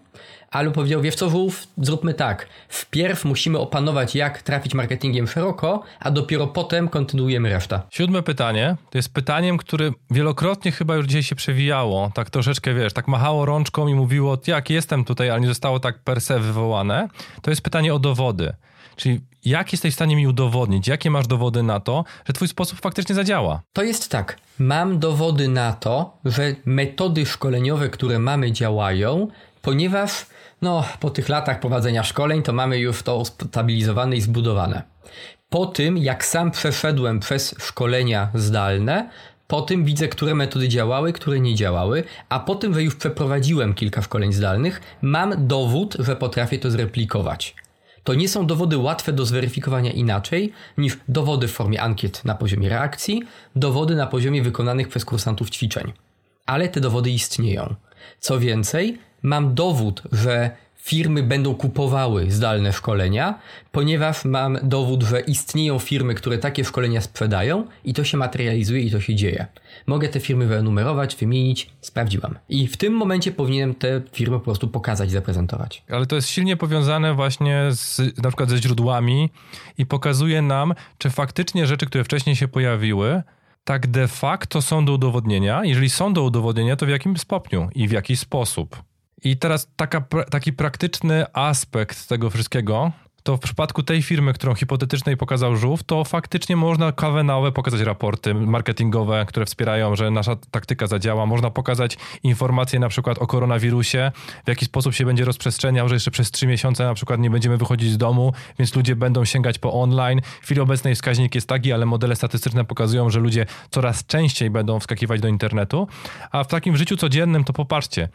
albo powiedział, wiesz co, Wolf, zróbmy tak. Wpierw musimy opanować, jak trafić marketingiem szeroko, a dopiero potem kontynuujemy resztę. Siódme pytanie, to jest pytaniem, które wielokrotnie chyba już dzisiaj się przewijało, tak troszeczkę, wiesz, tak machało rączką i mówiło, jak jestem tutaj, ale nie zostało tak per se wywołane. To jest pytanie o dowody. Czyli jak jesteś w stanie mi udowodnić, jakie masz dowody na to, że twój sposób faktycznie zadziała? To jest tak. Mam dowody na to, że metody szkoleniowe, które mamy, działają, ponieważ no, po tych latach prowadzenia szkoleń to mamy już to ustabilizowane i zbudowane. Po tym, jak sam przeszedłem przez szkolenia zdalne, po tym widzę, które metody działały, które nie działały, a po tym, że już przeprowadziłem kilka szkoleń zdalnych, mam dowód, że potrafię to zreplikować. To nie są dowody łatwe do zweryfikowania inaczej niż dowody w formie ankiet na poziomie reakcji, dowody na poziomie wykonanych przez kursantów ćwiczeń. Ale te dowody istnieją. Co więcej, mam dowód, że firmy będą kupowały zdalne szkolenia, ponieważ mam dowód, że istnieją firmy, które takie szkolenia sprzedają i to się materializuje i to się dzieje. Mogę te firmy wyenumerować, wymienić, sprawdziłam. I w tym momencie powinienem te firmy po prostu pokazać, zaprezentować. Ale to jest silnie powiązane właśnie z, na przykład ze źródłami i pokazuje nam, czy faktycznie rzeczy, które wcześniej się pojawiły, tak de facto są do udowodnienia. Jeżeli są do udowodnienia, to w jakim stopniu i w jaki sposób. I teraz taka, taki praktyczny aspekt tego wszystkiego, to w przypadku tej firmy, którą hipotetycznej pokazał Żółw, to faktycznie można kawę na owe pokazać raporty marketingowe, które wspierają, że nasza taktyka zadziała. Można pokazać informacje na przykład o koronawirusie, w jaki sposób się będzie rozprzestrzeniał, że jeszcze przez trzy miesiące na przykład nie będziemy wychodzić z domu, więc ludzie będą sięgać po online. W chwili obecnej wskaźnik jest taki, ale modele statystyczne pokazują, że ludzie coraz częściej będą wskakiwać do internetu. A w takim życiu codziennym to popatrzcie,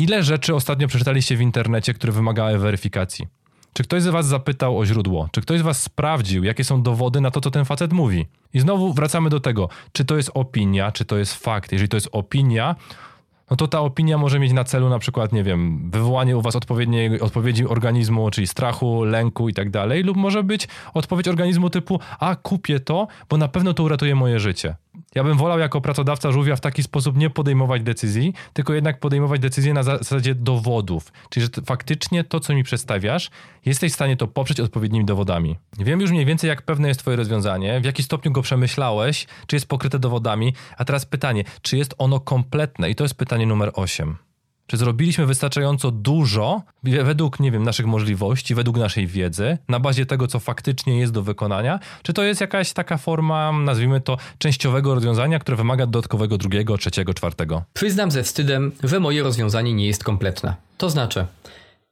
ile rzeczy ostatnio przeczytaliście w internecie, które wymagały weryfikacji? Czy ktoś z was zapytał o źródło? Czy ktoś z was sprawdził, jakie są dowody na to, co ten facet mówi? I znowu wracamy do tego, czy to jest opinia, czy to jest fakt. Jeżeli to jest opinia, no to ta opinia może mieć na celu na przykład, nie wiem, wywołanie u was odpowiedniej odpowiedzi organizmu, czyli strachu, lęku i tak dalej, lub może być odpowiedź organizmu typu, a kupię to, bo na pewno to uratuje moje życie. Ja bym wolał jako pracodawca żółwia w taki sposób nie podejmować decyzji, tylko jednak podejmować decyzje na zasadzie dowodów. Czyli, że faktycznie to, co mi przedstawiasz, jesteś w stanie to poprzeć odpowiednimi dowodami. Wiem już mniej więcej, jak pewne jest Twoje rozwiązanie, w jaki stopniu go przemyślałeś, czy jest pokryte dowodami. A teraz pytanie, czy jest ono kompletne? I to jest pytanie numer 8. Czy zrobiliśmy wystarczająco dużo według, nie wiem, naszych możliwości, według naszej wiedzy, na bazie tego, co faktycznie jest do wykonania? Czy to jest jakaś taka forma, nazwijmy to, częściowego rozwiązania, które wymaga dodatkowego drugiego, trzeciego, czwartego? Przyznam ze wstydem, że moje rozwiązanie nie jest kompletne. To znaczy,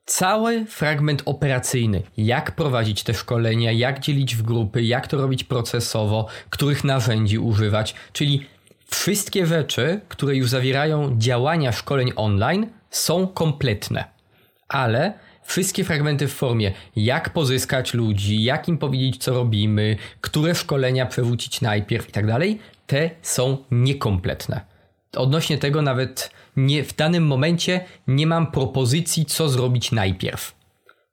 cały fragment operacyjny, jak prowadzić te szkolenia, jak dzielić w grupy, jak to robić procesowo, których narzędzi używać, czyli Wszystkie rzeczy, które już zawierają działania szkoleń online, są kompletne, ale wszystkie fragmenty w formie, jak pozyskać ludzi, jak im powiedzieć, co robimy, które szkolenia przewrócić najpierw i tak dalej, te są niekompletne. Odnośnie tego nawet nie, w danym momencie nie mam propozycji, co zrobić najpierw.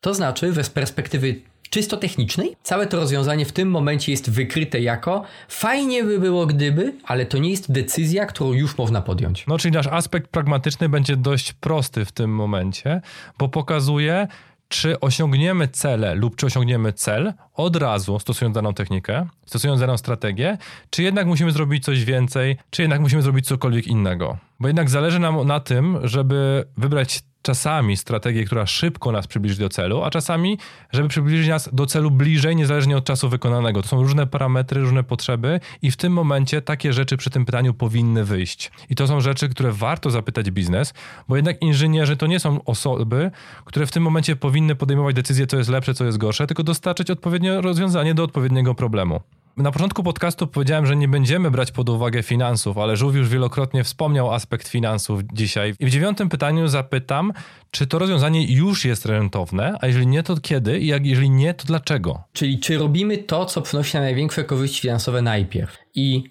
To znaczy, że z perspektywy czysto technicznej. Całe to rozwiązanie w tym momencie jest wykryte jako fajnie by było gdyby, ale to nie jest decyzja, którą już można podjąć. No, czyli nasz aspekt pragmatyczny będzie dość prosty w tym momencie, bo pokazuje, czy osiągniemy cele lub czy osiągniemy cel od razu stosując daną technikę, stosując daną strategię, czy jednak musimy zrobić coś więcej, czy jednak musimy zrobić cokolwiek innego. Bo jednak zależy nam na tym, żeby wybrać czasami strategię, która szybko nas przybliży do celu, a czasami, żeby przybliżyć nas do celu bliżej, niezależnie od czasu wykonanego. To są różne parametry, różne potrzeby i w tym momencie takie rzeczy przy tym pytaniu powinny wyjść. I to są rzeczy, które warto zapytać biznes, bo jednak inżynierzy to nie są osoby, które w tym momencie powinny podejmować decyzje, co jest lepsze, co jest gorsze, tylko dostarczyć odpowiednie rozwiązanie do odpowiedniego problemu. Na początku podcastu powiedziałem, że nie będziemy brać pod uwagę finansów, ale Żółw już wielokrotnie wspomniał aspekt finansów dzisiaj. I w dziewiątym pytaniu zapytam, czy to rozwiązanie już jest rentowne, a jeżeli nie, to kiedy i jak, jeżeli nie, to dlaczego? Czyli czy robimy to, co przynosi największe korzyści finansowe najpierw? I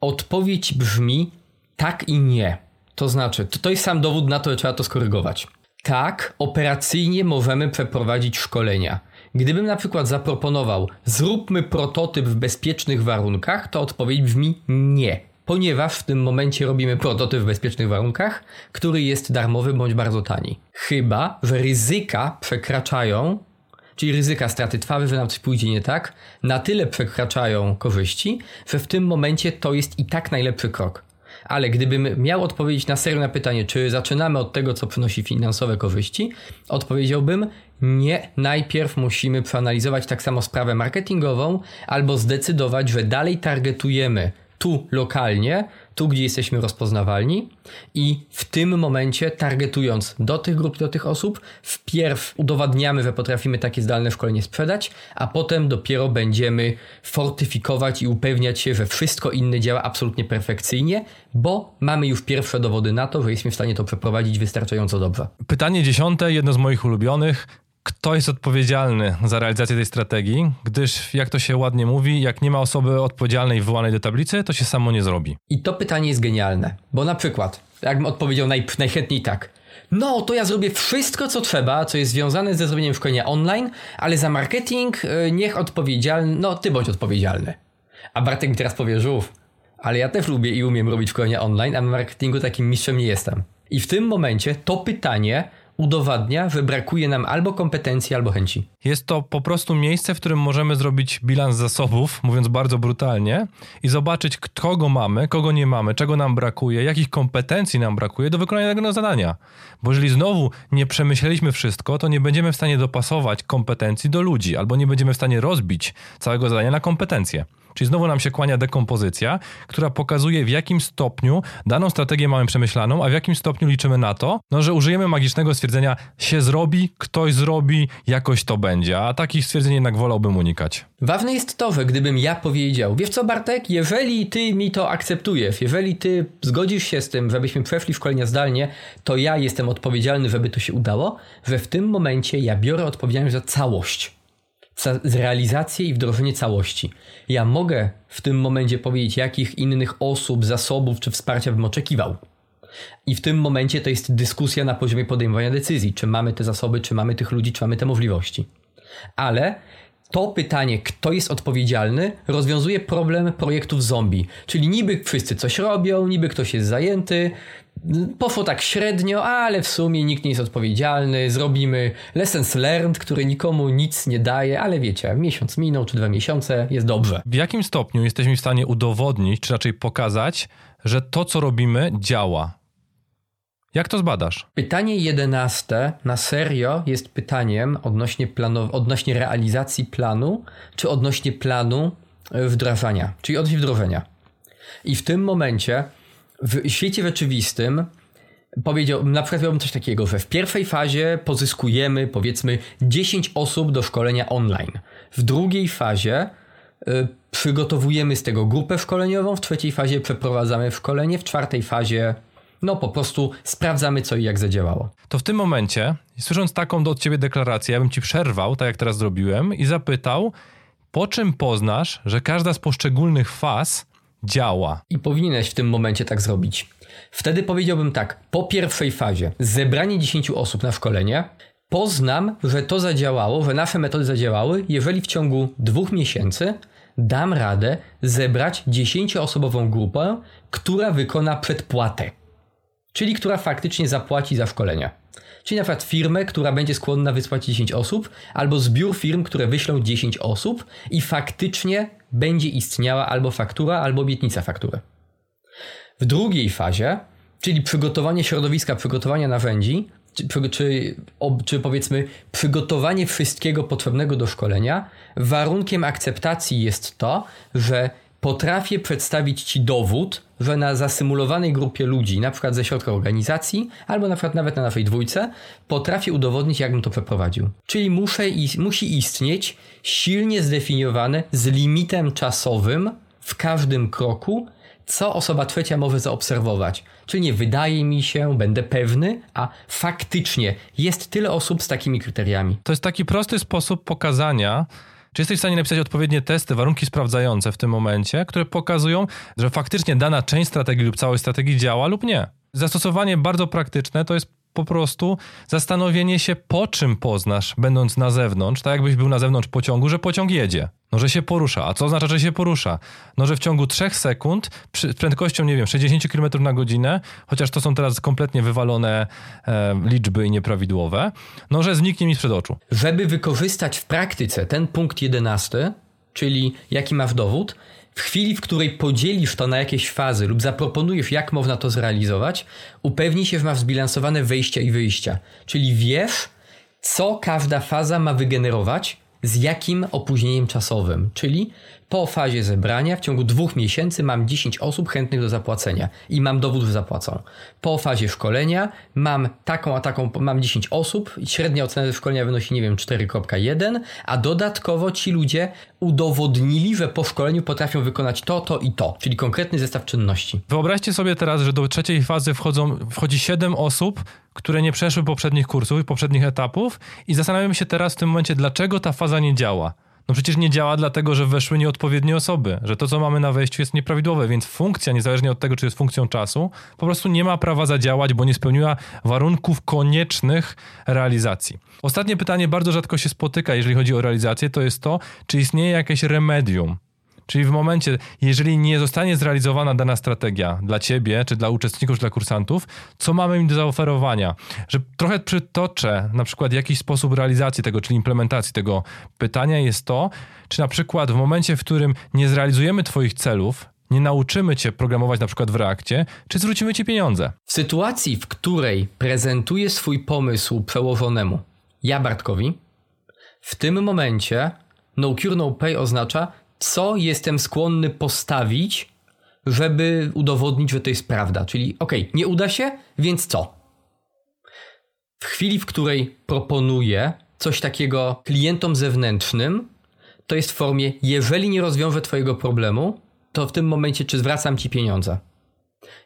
odpowiedź brzmi tak i nie. To znaczy, to, to jest sam dowód na to, że trzeba to skorygować. Tak, operacyjnie możemy przeprowadzić szkolenia. Gdybym na przykład zaproponował, zróbmy prototyp w bezpiecznych warunkach, to odpowiedź brzmi nie. Ponieważ w tym momencie robimy prototyp w bezpiecznych warunkach, który jest darmowy bądź bardzo tani. Chyba, że ryzyka przekraczają, czyli ryzyka straty trwały, że nam coś pójdzie nie tak, na tyle przekraczają korzyści, że w tym momencie to jest i tak najlepszy krok. Ale gdybym miał odpowiedzieć na serio na pytanie, czy zaczynamy od tego, co przynosi finansowe korzyści, odpowiedziałbym nie. Najpierw musimy przeanalizować tak samo sprawę marketingową, albo zdecydować, że dalej targetujemy tu lokalnie, tu gdzie jesteśmy rozpoznawalni i w tym momencie targetując do tych grup, do tych osób, wpierw udowadniamy, że potrafimy takie zdalne szkolenie sprzedać, a potem dopiero będziemy fortyfikować i upewniać się, że wszystko inne działa absolutnie perfekcyjnie, bo mamy już pierwsze dowody na to, że jesteśmy w stanie to przeprowadzić wystarczająco dobrze. Pytanie dziesiąte, jedno z moich ulubionych kto jest odpowiedzialny za realizację tej strategii, gdyż jak to się ładnie mówi, jak nie ma osoby odpowiedzialnej wywołanej do tablicy, to się samo nie zrobi. I to pytanie jest genialne, bo na przykład, jakbym odpowiedział naj, najchętniej tak, no to ja zrobię wszystko, co trzeba, co jest związane ze zrobieniem szkolenia online, ale za marketing y, niech odpowiedzialny, no ty bądź odpowiedzialny. A Bartek mi teraz powie, żółw, ale ja też lubię i umiem robić szkolenia online, a w marketingu takim mistrzem nie jestem. I w tym momencie to pytanie udowadnia, że brakuje nam albo kompetencji, albo chęci. Jest to po prostu miejsce, w którym możemy zrobić bilans zasobów, mówiąc bardzo brutalnie, i zobaczyć, kogo mamy, kogo nie mamy, czego nam brakuje, jakich kompetencji nam brakuje do wykonania danego zadania. Bo jeżeli znowu nie przemyśleliśmy wszystko, to nie będziemy w stanie dopasować kompetencji do ludzi, albo nie będziemy w stanie rozbić całego zadania na kompetencje. Czyli znowu nam się kłania dekompozycja, która pokazuje w jakim stopniu daną strategię mamy przemyślaną, a w jakim stopniu liczymy na to, no, że użyjemy magicznego stwierdzenia się zrobi, ktoś zrobi, jakoś to będzie, a takich stwierdzeń jednak wolałbym unikać. Ważne jest to, że gdybym ja powiedział, wiesz co Bartek, jeżeli ty mi to akceptujesz, jeżeli ty zgodzisz się z tym, żebyśmy przeszli szkolenia zdalnie, to ja jestem odpowiedzialny, żeby to się udało, że w tym momencie ja biorę odpowiedzialność za całość realizację i wdrożenie całości. Ja mogę w tym momencie powiedzieć, jakich innych osób, zasobów czy wsparcia bym oczekiwał. I w tym momencie to jest dyskusja na poziomie podejmowania decyzji, czy mamy te zasoby, czy mamy tych ludzi, czy mamy te możliwości. Ale to pytanie, kto jest odpowiedzialny, rozwiązuje problem projektów zombie. Czyli niby wszyscy coś robią, niby ktoś jest zajęty, poszło tak średnio, ale w sumie nikt nie jest odpowiedzialny. Zrobimy lessons learned, który nikomu nic nie daje, ale wiecie, miesiąc minął czy dwa miesiące, jest dobrze. W jakim stopniu jesteśmy w stanie udowodnić, czy raczej pokazać, że to, co robimy, działa? Jak to zbadasz? Pytanie jedenaste na serio jest pytaniem odnośnie, planu, odnośnie realizacji planu, czy odnośnie planu wdrażania, czyli odnośnie wdrożenia. I w tym momencie w świecie rzeczywistym powiedział, na przykład miałbym coś takiego, że w pierwszej fazie pozyskujemy powiedzmy 10 osób do szkolenia online. W drugiej fazie y, przygotowujemy z tego grupę szkoleniową, w trzeciej fazie przeprowadzamy szkolenie, w czwartej fazie no po prostu sprawdzamy co i jak zadziałało. To w tym momencie, słysząc taką od ciebie deklarację, ja bym ci przerwał, tak jak teraz zrobiłem i zapytał, po czym poznasz, że każda z poszczególnych faz działa. I powinieneś w tym momencie tak zrobić. Wtedy powiedziałbym tak, po pierwszej fazie, zebranie 10 osób na szkolenie, poznam, że to zadziałało, że nasze metody zadziałały, jeżeli w ciągu dwóch miesięcy dam radę zebrać 10-osobową grupę, która wykona przedpłatę. Czyli która faktycznie zapłaci za szkolenia. Czyli na przykład firmę, która będzie skłonna wysłać 10 osób, albo zbiór firm, które wyślą 10 osób i faktycznie będzie istniała albo faktura, albo obietnica faktury. W drugiej fazie, czyli przygotowanie środowiska, przygotowania narzędzi, czy, czy, czy, powiedzmy przygotowanie wszystkiego potrzebnego do szkolenia, warunkiem akceptacji jest to, że potrafię przedstawić Ci dowód, że na zasymulowanej grupie ludzi, na przykład ze środka organizacji, albo na przykład nawet na naszej dwójce, potrafię udowodnić, jakbym to przeprowadził. Czyli muszę, musi istnieć silnie zdefiniowane z limitem czasowym w każdym kroku, co osoba trzecia może zaobserwować. Czyli nie wydaje mi się, będę pewny, a faktycznie jest tyle osób z takimi kryteriami. To jest taki prosty sposób pokazania, czy jesteś w stanie napisać odpowiednie testy, warunki sprawdzające w tym momencie, które pokazują, że faktycznie dana część strategii lub całej strategii działa lub nie? Zastosowanie bardzo praktyczne to jest po prostu zastanowienie się, po czym poznasz, będąc na zewnątrz, tak jakbyś był na zewnątrz pociągu, że pociąg jedzie. No, że się porusza. A co oznacza, że się porusza? No, że w ciągu 3 sekund przy, prędkością, nie wiem, 60 km na godzinę, chociaż to są teraz kompletnie wywalone e, liczby i nieprawidłowe, no, że zniknie mi przed oczu. Żeby wykorzystać w praktyce ten punkt 11, czyli jaki masz dowód, w chwili, w której podzielisz to na jakieś fazy lub zaproponujesz, jak można to zrealizować, upewnij się, że masz zbilansowane wejścia i wyjścia. Czyli wiesz, co każda faza ma wygenerować, z jakim opóźnieniem czasowym. Czyli po fazie zebrania w ciągu dwóch miesięcy mam 10 osób chętnych do zapłacenia i mam dowód, że zapłacą. Po fazie szkolenia mam taką a taką, mam 10 osób średnia ocena szkolenia wynosi, nie wiem, 4.1, a dodatkowo ci ludzie udowodnili, że po szkoleniu potrafią wykonać to, to i to, czyli konkretny zestaw czynności. Wyobraźcie sobie teraz, że do trzeciej fazy wchodzą, wchodzi 7 osób, które nie przeszły poprzednich kursów i poprzednich etapów i zastanawiamy się teraz w tym momencie, dlaczego ta faza nie działa. No przecież nie działa dlatego, że weszły nieodpowiednie osoby, że to, co mamy na wejściu jest nieprawidłowe, więc funkcja, niezależnie od tego, czy jest funkcją czasu, po prostu nie ma prawa zadziałać, bo nie spełniła warunków koniecznych realizacji. Ostatnie pytanie bardzo rzadko się spotyka, jeżeli chodzi o realizację, to jest to, czy istnieje jakieś remedium, Czyli w momencie, jeżeli nie zostanie zrealizowana dana strategia dla ciebie, czy dla uczestników, czy dla kursantów, co mamy im do zaoferowania? Że trochę przytoczę na przykład jakiś sposób realizacji tego, czyli implementacji tego pytania jest to, czy na przykład w momencie, w którym nie zrealizujemy twoich celów, nie nauczymy cię programować na przykład w reakcie, czy zwrócimy ci pieniądze? W sytuacji, w której prezentuję swój pomysł przełożonemu, ja Bartkowi, w tym momencie no cure, no pay oznacza co jestem skłonny postawić, żeby udowodnić, że to jest prawda. Czyli ok, nie uda się, więc co? W chwili, w której proponuję coś takiego klientom zewnętrznym, to jest w formie, jeżeli nie rozwiążę Twojego problemu, to w tym momencie czy zwracam Ci pieniądze.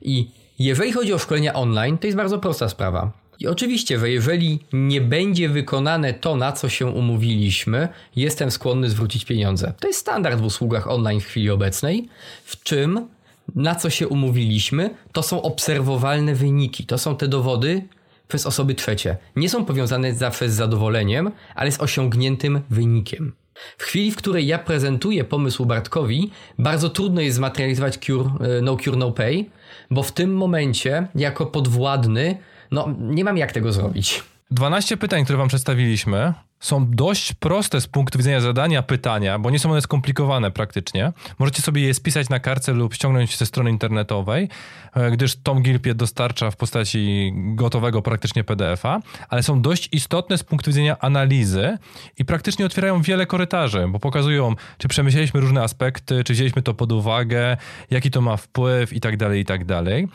I jeżeli chodzi o szkolenia online, to jest bardzo prosta sprawa. I oczywiście, że jeżeli nie będzie wykonane to, na co się umówiliśmy, jestem skłonny zwrócić pieniądze. To jest standard w usługach online w chwili obecnej, w czym na co się umówiliśmy, to są obserwowalne wyniki, to są te dowody przez osoby trzecie. Nie są powiązane zawsze z zadowoleniem, ale z osiągniętym wynikiem. W chwili, w której ja prezentuję pomysł Bartkowi, bardzo trudno jest zmaterializować cure, e, no cure, no pay, bo w tym momencie, jako podwładny, no, nie mam jak tego zrobić. 12 pytań, które wam przedstawiliśmy, są dość proste z punktu widzenia zadania pytania, bo nie są one skomplikowane praktycznie. Możecie sobie je spisać na kartce lub ściągnąć ze strony internetowej, e, gdyż Tom Gilp je dostarcza w postaci gotowego praktycznie PDF-a, ale są dość istotne z punktu widzenia analizy i praktycznie otwierają wiele korytarzy, bo pokazują, czy przemyśleliśmy różne aspekty, czy wzięliśmy to pod uwagę, jaki to ma wpływ i tak dalej, i tak dalej.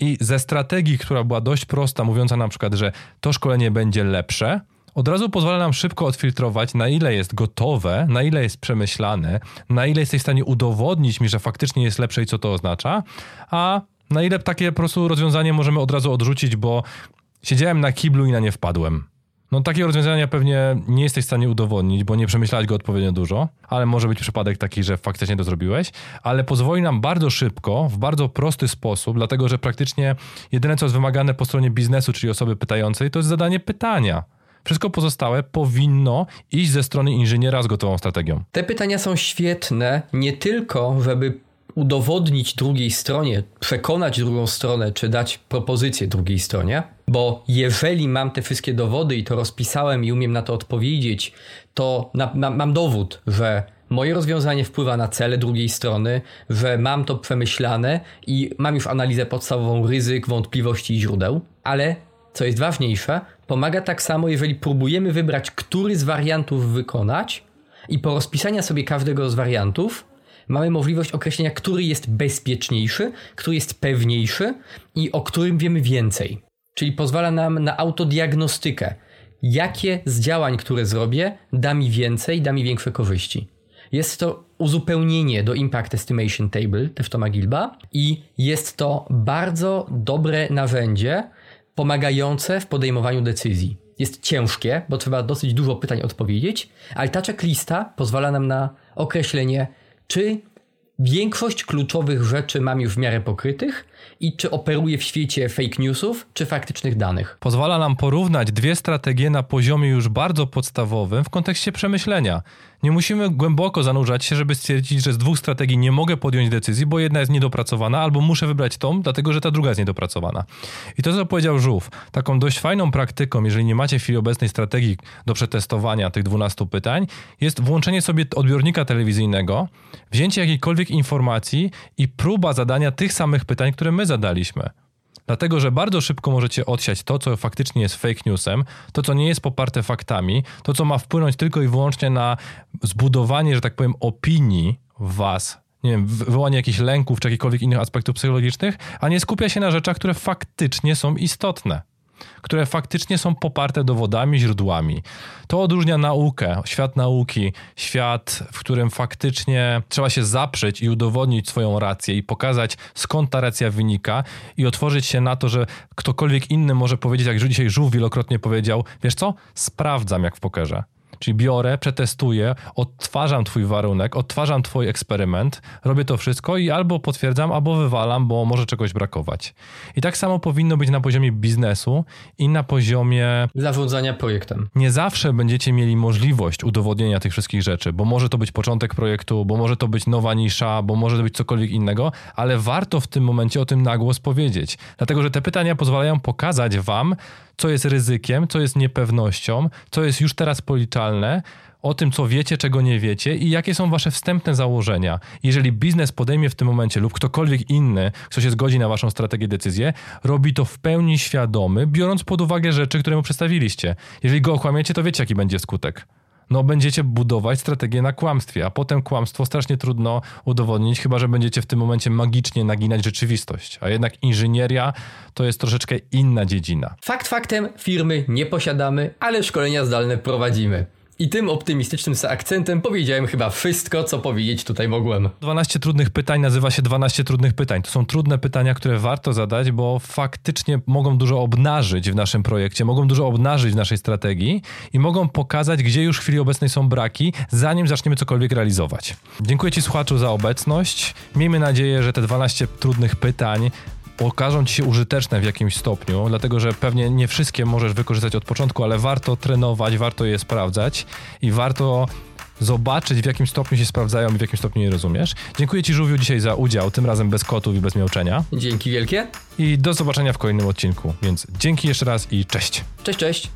I ze strategii, która była dość prosta, mówiąca na przykład, że to szkolenie będzie lepsze, od razu pozwala nam szybko odfiltrować, na ile jest gotowe, na ile jest przemyślane, na ile jesteś w stanie udowodnić mi, że faktycznie jest lepsze i co to oznacza, a na ile takie po prostu rozwiązanie możemy od razu odrzucić, bo siedziałem na kiblu i na nie wpadłem. No takie rozwiązania pewnie nie jesteś w stanie udowodnić, bo nie przemyślałeś go odpowiednio dużo, ale może być przypadek taki, że faktycznie to zrobiłeś, ale pozwoli nam bardzo szybko, w bardzo prosty sposób, dlatego że praktycznie jedyne co jest wymagane po stronie biznesu, czyli osoby pytającej, to jest zadanie pytania. Wszystko pozostałe powinno iść ze strony inżyniera z gotową strategią. Te pytania są świetne nie tylko, żeby udowodnić drugiej stronie, przekonać drugą stronę, czy dać propozycję drugiej stronie, bo jeżeli mam te wszystkie dowody i to rozpisałem i umiem na to odpowiedzieć, to na, na, mam dowód, że moje rozwiązanie wpływa na cele drugiej strony, że mam to przemyślane i mam już analizę podstawową ryzyk, wątpliwości i źródeł, ale co jest ważniejsze, pomaga tak samo, jeżeli próbujemy wybrać, który z wariantów wykonać i po rozpisaniu sobie każdego z wariantów mamy możliwość określenia, który jest bezpieczniejszy, który jest pewniejszy i o którym wiemy więcej. Czyli pozwala nam na autodiagnostykę, jakie z działań, które zrobię, da mi więcej, da mi większe korzyści. Jest to uzupełnienie do Impact Estimation Table Teftoma Gilba i jest to bardzo dobre narzędzie, pomagające w podejmowaniu decyzji. Jest ciężkie, bo trzeba dosyć dużo pytań odpowiedzieć, ale ta checklista pozwala nam na określenie, czy większość kluczowych rzeczy mam już w miarę pokrytych i czy operuje w świecie fake newsów, czy faktycznych danych. Pozwala nam porównać dwie strategie na poziomie już bardzo podstawowym w kontekście przemyślenia. Nie musimy głęboko zanurzać się, żeby stwierdzić, że z dwóch strategii nie mogę podjąć decyzji, bo jedna jest niedopracowana, albo muszę wybrać tą, dlatego że ta druga jest niedopracowana. I to, co powiedział Żółw, taką dość fajną praktyką, jeżeli nie macie w chwili obecnej strategii do przetestowania tych 12 pytań, jest włączenie sobie odbiornika telewizyjnego, wzięcie jakiejkolwiek informacji i próba zadania tych samych pytań, które my zadaliśmy. Dlatego, że bardzo szybko możecie odsiać to, co faktycznie jest fake newsem, to, co nie jest poparte faktami, to, co ma wpłynąć tylko i wyłącznie na zbudowanie, że tak powiem, opinii was, nie wiem, wywołanie jakichś lęków czy jakichkolwiek innych aspektów psychologicznych, a nie skupia się na rzeczach, które faktycznie są istotne które faktycznie są poparte dowodami, źródłami. To odróżnia naukę, świat nauki, świat, w którym faktycznie trzeba się zaprzeć i udowodnić swoją rację i pokazać skąd ta racja wynika i otworzyć się na to, że ktokolwiek inny może powiedzieć, jak dzisiaj Żółw wielokrotnie powiedział, wiesz co, sprawdzam jak w pokerze. Czyli biorę, przetestuję, odtwarzam twój warunek, odtwarzam twój eksperyment, robię to wszystko i albo potwierdzam, albo wywalam, bo może czegoś brakować. I tak samo powinno być na poziomie biznesu i na poziomie zarządzania projektem. Nie zawsze będziecie mieli możliwość udowodnienia tych wszystkich rzeczy, bo może to być początek projektu, bo może to być nowa nisza, bo może to być cokolwiek innego, ale warto w tym momencie o tym na głos powiedzieć. Dlatego, że te pytania pozwalają pokazać wam, co jest ryzykiem, co jest niepewnością, co jest już teraz policzalne, o tym, co wiecie, czego nie wiecie i jakie są wasze wstępne założenia. Jeżeli biznes podejmie w tym momencie lub ktokolwiek inny, kto się zgodzi na waszą strategię, decyzję, robi to w pełni świadomy, biorąc pod uwagę rzeczy, które mu przedstawiliście. Jeżeli go okłamiecie, to wiecie, jaki będzie skutek no będziecie budować strategię na kłamstwie, a potem kłamstwo strasznie trudno udowodnić, chyba że będziecie w tym momencie magicznie naginać rzeczywistość. A jednak inżynieria to jest troszeczkę inna dziedzina. Fakt faktem, firmy nie posiadamy, ale szkolenia zdalne prowadzimy. I tym optymistycznym akcentem powiedziałem chyba wszystko, co powiedzieć tutaj mogłem. 12 trudnych pytań nazywa się 12 trudnych pytań. To są trudne pytania, które warto zadać, bo faktycznie mogą dużo obnażyć w naszym projekcie, mogą dużo obnażyć w naszej strategii i mogą pokazać, gdzie już w chwili obecnej są braki, zanim zaczniemy cokolwiek realizować. Dziękuję Ci, słuchaczu, za obecność. Miejmy nadzieję, że te 12 trudnych pytań okażą ci się użyteczne w jakimś stopniu, dlatego że pewnie nie wszystkie możesz wykorzystać od początku, ale warto trenować, warto je sprawdzać i warto zobaczyć, w jakim stopniu się sprawdzają i w jakim stopniu je rozumiesz. Dziękuję Ci, Żółwiu, dzisiaj za udział, tym razem bez kotów i bez miauczenia. Dzięki wielkie. I do zobaczenia w kolejnym odcinku, więc dzięki jeszcze raz i cześć. Cześć, cześć.